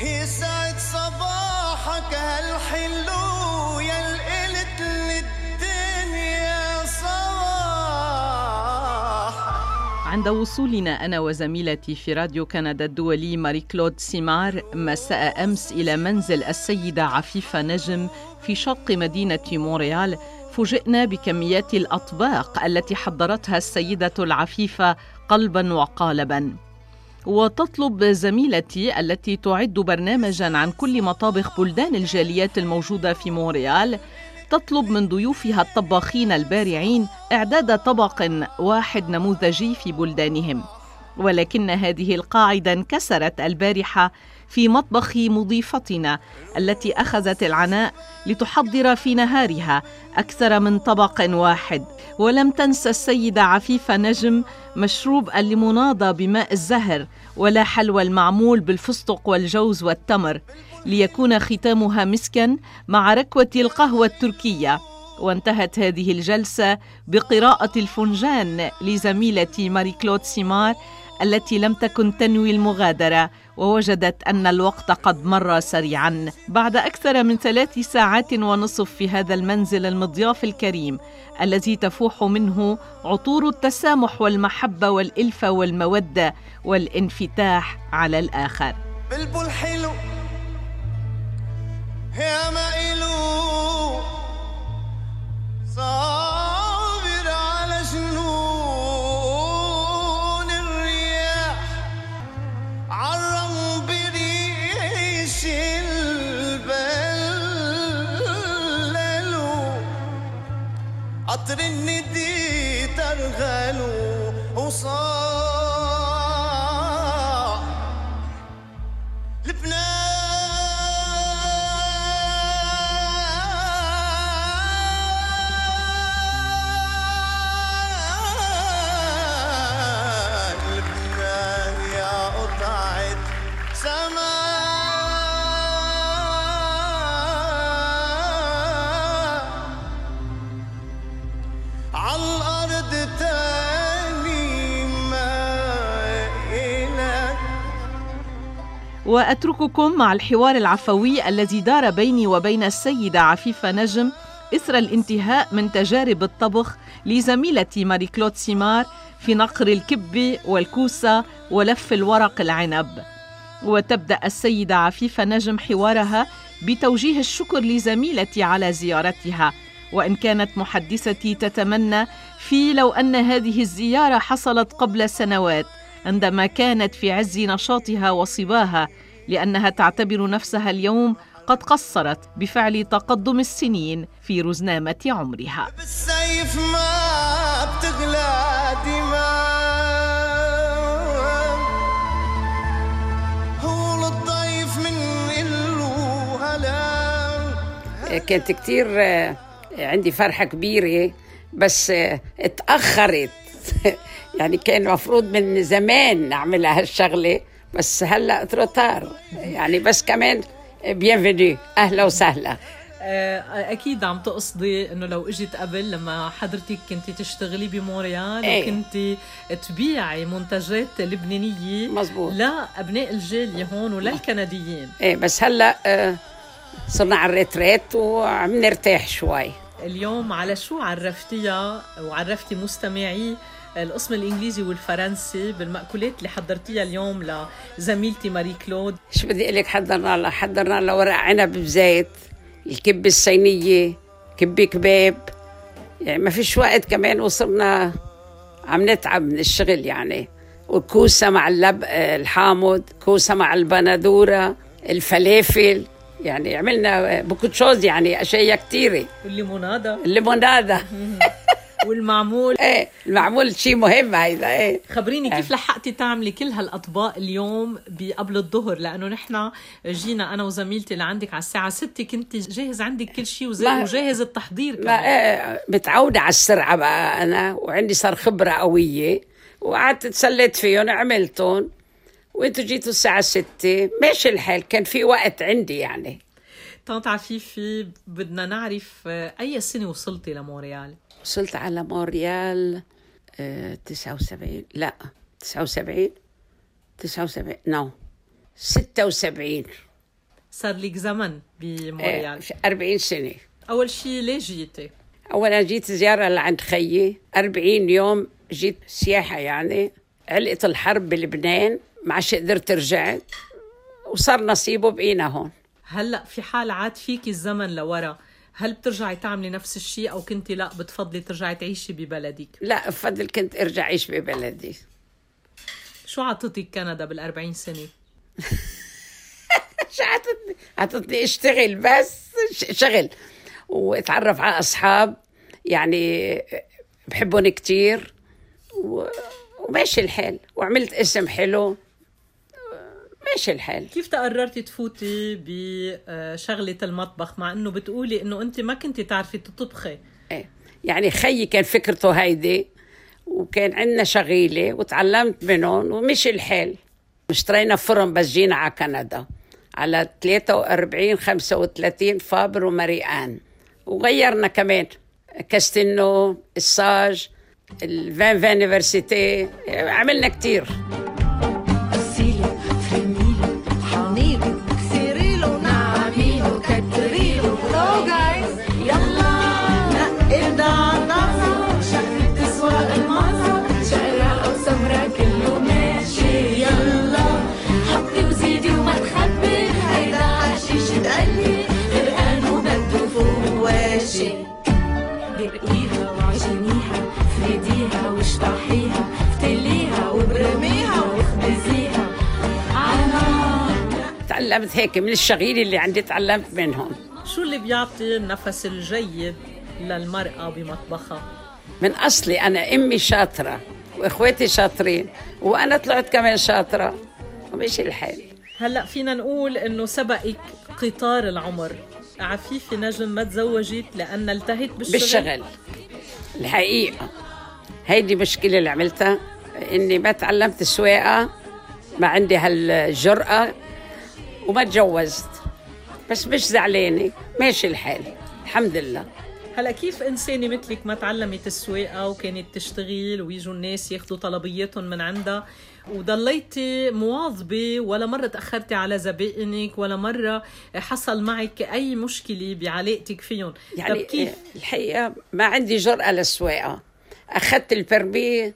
يسعد صباحك هالحلو يا القلت للدنيا صباح. عند وصولنا أنا وزميلتي في راديو كندا الدولي ماري كلود سيمار مساء أمس إلى منزل السيدة عفيفة نجم في شرق مدينة مونريال. فوجئنا بكميات الأطباق التي حضرتها السيدة العفيفة قلبا وقالبا. وتطلب زميلتي التي تعد برنامجا عن كل مطابخ بلدان الجاليات الموجودة في مونريال تطلب من ضيوفها الطباخين البارعين إعداد طبق واحد نموذجي في بلدانهم. ولكن هذه القاعدة انكسرت البارحة في مطبخ مضيفتنا التي أخذت العناء لتحضر في نهارها أكثر من طبق واحد. ولم تنسى السيدة عفيفة نجم مشروب الليموناضة بماء الزهر ولا حلوى المعمول بالفستق والجوز والتمر ليكون ختامها مسكا مع ركوة القهوة التركية. وانتهت هذه الجلسة بقراءة الفنجان لزميلتي ماري كلود سيمار التي لم تكن تنوي المغادرة. ووجدت أن الوقت قد مر سريعا بعد أكثر من ثلاث ساعات ونصف في هذا المنزل المضياف الكريم الذي تفوح منه عطور التسامح والمحبة والإلفة والمودة والانفتاح على الآخر. بلبل حلو يا ما إلو لبنان وأترككم مع الحوار العفوي الذي دار بيني وبين السيدة عفيفة نجم إثر الانتهاء من تجارب الطبخ لزميلتي ماري كلود سيمار في نقر الكبه والكوسة ولف الورق العنب. وتبدأ السيدة عفيفة نجم حوارها بتوجيه الشكر لزميلتي على زيارتها. وإن كانت محدثتي تتمنى في لو أن هذه الزيارة حصلت قبل سنوات. عندما كانت في عز نشاطها وصباها لأنها تعتبر نفسها اليوم قد قصرت بفعل تقدم السنين في رزنامة عمرها. بالسيف ما بتغلى دماء. هو للضيف من إله هلا كانت كتير آه، عندي فرحة كبيرة بس آه، اتأخرت. يعني كان المفروض من زمان نعملها هالشغلة بس هلا trop tard. يعني بس كمان bienvenue أهلا وسهلا. آه، أكيد عم تقصدي إنه لو إجت قبل لما حضرتك كنت تشتغلي بمونريال إيه. وكنت تبيعي منتجات لبنانية مزبوط. لابناء الجاليه هون وللكنديين إيه بس هلا آه، صرنا على ال retraite وعم نرتاح شوي. اليوم على شو عرفتيها وعرفتي مستمعي؟ القسم الإنجليزي والفرنسي بالمأكولات اللي حضرتيها اليوم لزميلتي ماري كلود. شو بدي أقول لك؟ حضرنا لها حضرنا لها ورق عنب بزيت الكبة الصينية كبة كباب. يعني ما فيش وقت كمان وصرنا عم نتعب من الشغل يعني. وكوسة مع اللبن الحامض كوسة مع البندورة الفلافل. يعني عملنا beaucoup choses يعني أشياء كتيرة. والليمونادا الليمونادة. والمعمول. إيه المعمول شيء مهم هيدا إيه. خبريني كيف لحقتي تعملي كل هالأطباق اليوم قبل الظهر؟ لأنه نحن جينا أنا وزميلتي لعندك على الساعة 6 كنت جاهز عندك كل شيء. وجاهز التحضير لا كمان. إيه متعودة على السرعة بقى أنا وعندي صار خبرة قوية وقعدت تسليت فيهم عملتهم وإنتوا جيتوا الساعة ستة. ماشي الحال كان في وقت عندي يعني. طنط عفيفي بدنا نعرف آه، أي سنة وصلتي لمونريال وصلت على مونريال آه، 79 لا 79 79 non. 76 صار لك زمن بمونريال إيه، 40 سنة. أول شيء ليه جيتي؟ أولا جيت زيارة لعند خيي. 40 يوم جيت سياحة يعني. علقت الحرب بلبنان. ما عادش قدرت رجعت. وصار نصيبه بقينا هون. هلأ في حال عاد فيك الزمن لورا. هل بترجعي تعملي نفس الشيء أو كنتي لا بتفضلي ترجعي تعيشي ببلدك؟ لا بفضل كنت أرجع أعيش ببلدي. شو عطتك كندا بال40 سنة؟ شو عطتني؟ عطتني أشتغل بس شغل. وأتعرف على أصحاب يعني بحبهم كتير. و... وماشي الحال. وعملت اسم حلو. ماشي الحال كيف تقررتي تفوتي بشغلة المطبخ مع إنه بتقولي إنه أنت ما كنتي تعرفي تطبخي؟ إيه. يعني خيي كان فكرته هيدي وكان عندنا شغيلة وتعلمت منهم ومشي الحال اشترينا فرن بس جينا على كندا على 43 35 فابر وماريان وغيرنا كمان كاستينو الساج الفان فانيفرسيتي عملنا كتير. تعلمت هيك من الشغيل اللي عندي تعلمت منهم. شو اللي بيعطي النفس الجيد للمرأة بمطبخها؟ من أصلي أنا أمي شاطرة وإخواتي شاطرين وأنا طلعت كمان شاطرة. ومشي الحال هلأ فينا نقول إنه سبقك قطار العمر. عفيفة نجم ما تزوجت لأن التهت بالشغل, بالشغل. الحقيقة هيدي مشكلة اللي عملتها إني ما تعلمت السواقة ما عندي هالجرأة. وما تجوزت. بس مش زعلانة. ماشي الحال. الحمد لله. هلا كيف إنسانة مثلك ما تعلمت السواقة وكانت تشتغل ويجوا الناس ياخذوا طلبياتهم من عندها؟ وضليتي مواظبة ولا مرة تأخرتي على زبائنك ولا مرة حصل معك أي مشكلة بعلاقتك فيهم؟ يعني طب كيف؟ الحقيقة ما عندي جرأة للسواقة. أخذت البرمي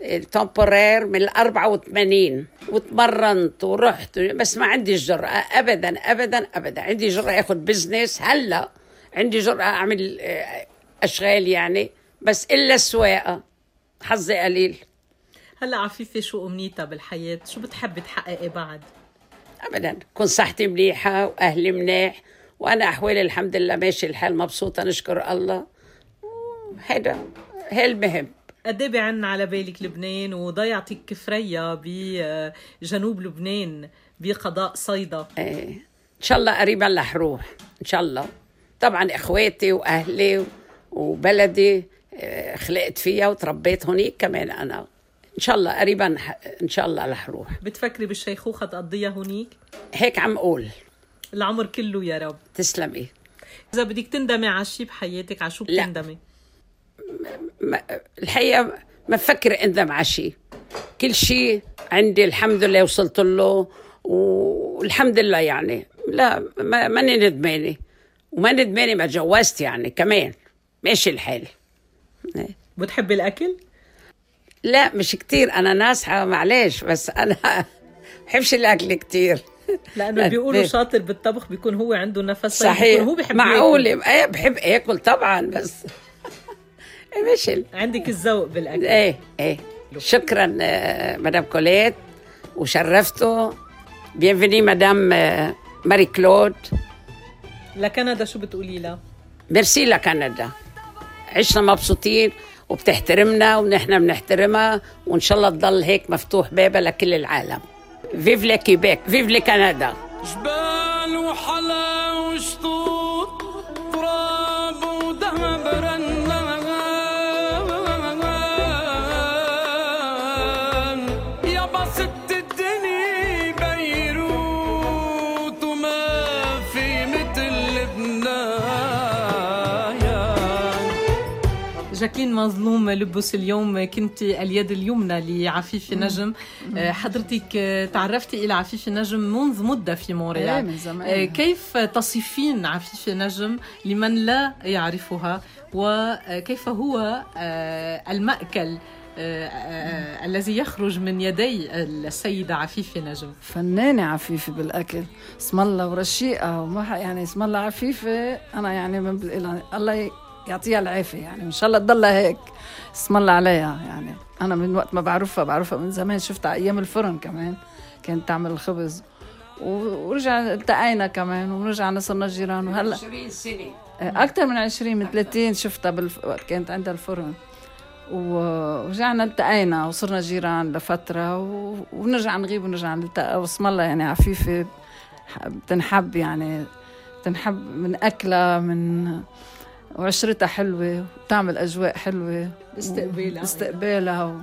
التمبورير من ال 84 وتمرنت ورحت بس ما عندي الجرأة ابدا ابدا ابدا. عندي جرأة آخذ بزنس هلا عندي جرأة أعمل آه، أشغال يعني بس إلا السواقة. حظي قليل. هلا عفيفة شو أمنيتها بالحياة؟ شو بتحبي تحققي بعد؟ ابدا. كن صحتي مليحة وأهلي منيح وأنا أحوالي الحمد لله ماشي الحال مبسوطة نشكر الله. هيدا هي المهم. قد إيه بعن على بالك لبنان وضيعتك كفريا بجنوب لبنان بقضاء صيدا؟ إيه. إن شاء الله قريبا رح روح إن شاء الله. طبعا إخواتي وأهلي وبلدي إيه، خلقت فيها وتربيت هونيك كمان أنا. إن شاء الله قريبا إن شاء الله رح روح بتفكري بالشيخوخة تقضيها هونيك؟ هيك عم أقول. العمر كله يا رب. تسلمي. إذا بدك تندمي على شيء بحياتك على شو لا. بتندمي؟ ما- الحقيقة ما بفكر اندم على شيء كل شيء عندي الحمد لله وصلت له والحمد لله يعني. لا ما ماني ندمانه وما ندمانه ما تجوزت يعني كمان. ماشي الحال. إيه. بتحبي الأكل؟ لا مش كتير. أنا ناصحة معلش بس أنا بحبش الأكل كتير. لأنه بيقولوا إيه. شاطر بالطبخ بيكون هو عنده نفس صحيح. هو بيحب معقول. ياكل. إيه بحب اكل طبعا بس مش ال- عندك الذوق بالأكل. إيه إيه. شكرا آه، مدام كوليت وشرفتوا. bienvenue مدام ماري كلود لكندا شو بتقولي لها؟ ميرسي لكندا عشنا مبسوطين وبتحترمنا ونحن بنحترمها وإن شاء الله تضل هيك مفتوح بابها لكل العالم. فيف لي كيبيك فيف لي كندا جبال وحلا وشطوط. جاكلين مظلوم لبس اليوم كنت اليد اليمنى لعفيف نجم. آه، حضرتك آه، تعرفتي إلى عفيف نجم منذ مدة في إيه، مونريال من زمان. آه، كيف تصفين عفيف نجم لمن لا يعرفها؟ وكيف هو المأكل الذي يخرج من يدي السيدة عفيف نجم؟ فنانة عفيفة بالأكل. اسم الله ورشيقة وما يعني اسم الله عفيفة. أنا يعني من الله يعطيها العافية يعني. إن شاء الله تضلها هيك. اسم الله عليها يعني. أنا من وقت ما بعرفها بعرفها من زمان. شفتها أيام الفرن كمان. كانت تعمل الخبز. ورجع التقينا كمان ورجعنا صرنا جيران وهلا 20 سنة. أكثر من 20 من 30 شفتها بالف... وقت كانت عندها الفرن. ورجعنا التقينا وصرنا جيران لفترة. و... ونرجع نغيب ونرجع نلتقى. واسم الله يعني عفيفة. ح- بتنحب يعني بتنحب من أكلها من وعشرتها حلوة وبتعمل أجواء حلوة استقبالها. استقبالها و...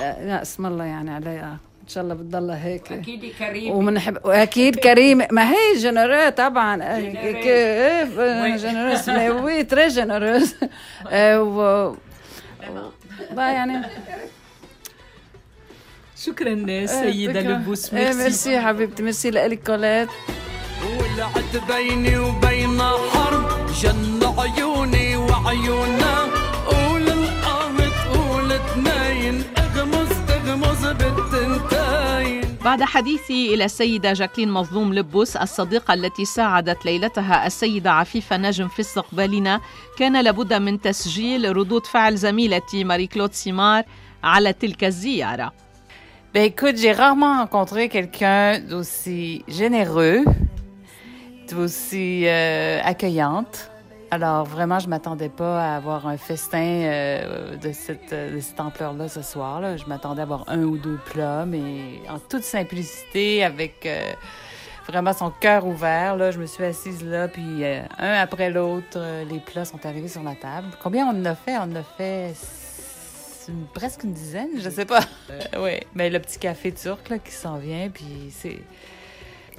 لا, اسم الله يعني عليها. إن شاء الله بتضلها هيك. أكيد كريم ومنحب وأكيد كريمة. ما هي جنرeux طبعا. إيه جنرous mais oui très généreuse آه، و يعني. شكرا سيدة لبوس. إيه merci. merci حبيبتي. ميرسي لك كوليت ولعت بيني وبين حرب. بين عيوني وعيونا. قول الآه تقول اثنين. اغمز اغمز بالتنتين. بعد حديثي إلى السيدة جاكلين مظلوم لبوس الصديقة التي ساعدت ليلتها السيدة عفيفة نجم في استقبالنا كان لابد من تسجيل ردود فعل زميلتي ماري كلود سيمار على تلك الزيارة. Ben écoute, j'ai rarement rencontré quelqu'un d'aussi généreux, d'aussi euh, accueillante. Alors vraiment, je m'attendais pas à avoir un festin euh, de cette, de cette ampleur-là ce soir. Là. Je m'attendais à avoir un ou deux plats, mais en toute simplicité, avec euh, vraiment son cœur ouvert. Là, je me suis assise là, puis euh, un après l'autre, euh, les plats sont arrivés sur la table. Combien on en a fait? On en a fait une- presque une dizaine, je sais pas. oui, mais le petit café turc là, qui s'en vient, puis c'est...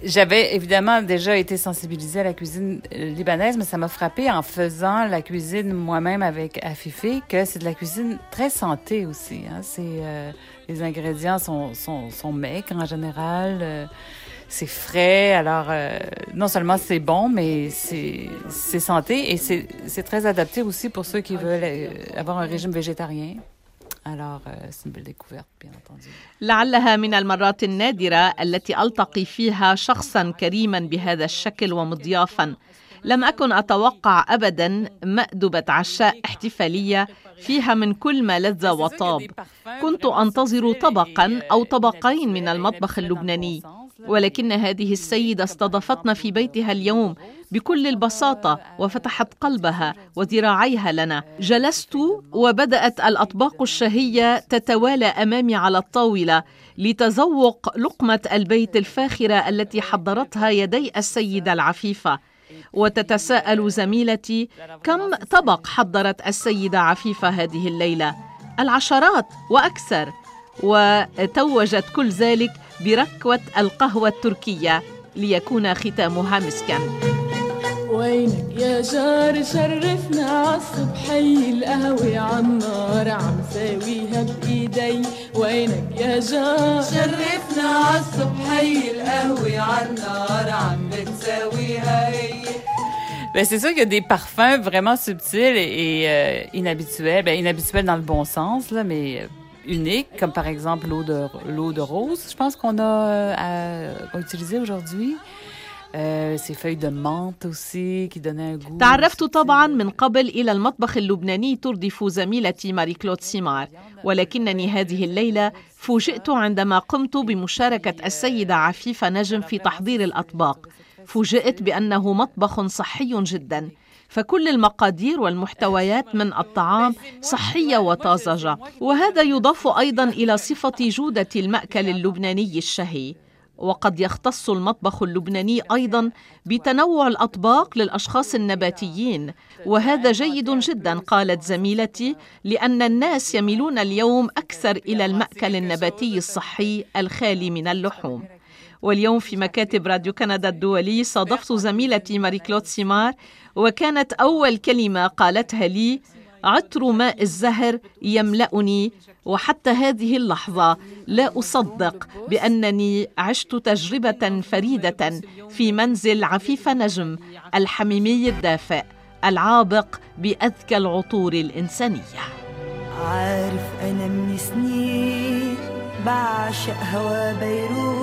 J'avais évidemment déjà été sensibilisée à la cuisine euh, libanaise, mais ça m'a frappé en faisant la cuisine moi-même avec Afifé que c'est de la cuisine très santé aussi. Hein. C'est euh, les ingrédients sont, sont, sont maigres en général. euh, c'est frais, alors euh, non seulement c'est bon, mais c'est santé et c'est c'est très adapté aussi pour ceux qui veulent avoir un régime végétarien. Euh. لعلها من المرات النادرة التي ألتقي فيها شخصا كريما بهذا الشكل ومضيافا لم أكن أتوقع أبدا مأدبة عشاء احتفالية فيها من كل ما لذ وطاب كنت أنتظر طبقا أو طبقين من المطبخ اللبناني ولكن هذه السيدة استضافتنا في بيتها اليوم بكل البساطة وفتحت قلبها وذراعيها لنا. جلست وبدأت الأطباق الشهية تتوالى أمامي على الطاولة لتذوق لقمة البيت الفاخرة التي حضرتها يدي السيدة العفيفة. وتتساءل زميلتي كم طبق حضرت السيدة عفيفة هذه الليلة؟ العشرات وأكثر. وتوجت كل ذلك بركوة القهوة التركية ليكون ختامها مسكا. وينك يا جار شرفنا عالصبحي القهوة عالنار عم ساويها بإيدي وينك يا جار شرفنا عالصبحي القهوة عالنار عم بتساويها هي Ben, c'est sûr qu'il y a des parfums vraiment subtils et, et, euh, inhabituels. Ben, inhabituels dans le bon sens, là, mais euh, uniques, comme par exemple l'eau de, l'eau de rose, je pense qu'on a euh, à, à utiliser aujourd'hui. Ces feuilles de menthe aussi qui donnaient un goût. تعرفت طبعا من قبل إلى المطبخ اللبناني تردف زميلتي ماري كلود سيمار ولكنني هذه الليلة فوجئت عندما قمت بمشاركة السيدة عفيفة نجم في تحضير الأطباق. فوجئت بأنه مطبخ صحي جدا. فكل المقادير والمحتويات من الطعام صحية وطازجة وهذا يضاف أيضا إلى صفة جودة المأكل اللبناني الشهي. وقد يختص المطبخ اللبناني أيضا بتنوع الأطباق للأشخاص النباتيين. وهذا جيد جدا قالت زميلتي لأن الناس يميلون اليوم أكثر إلى المأكل النباتي الصحي الخالي من اللحوم. واليوم في مكاتب راديو كندا الدولي صادفت زميلتي ماري كلود سيمار وكانت أول كلمة قالتها لي عطر ماء الزهر يملأني وحتى هذه اللحظة لا أصدق بأنني عشت تجربة فريدة في منزل عفيف نجم الحميمي الدافئ العابق بأذكى العطور الإنسانية. عارف أنا من سنين بعشق هوا بيروت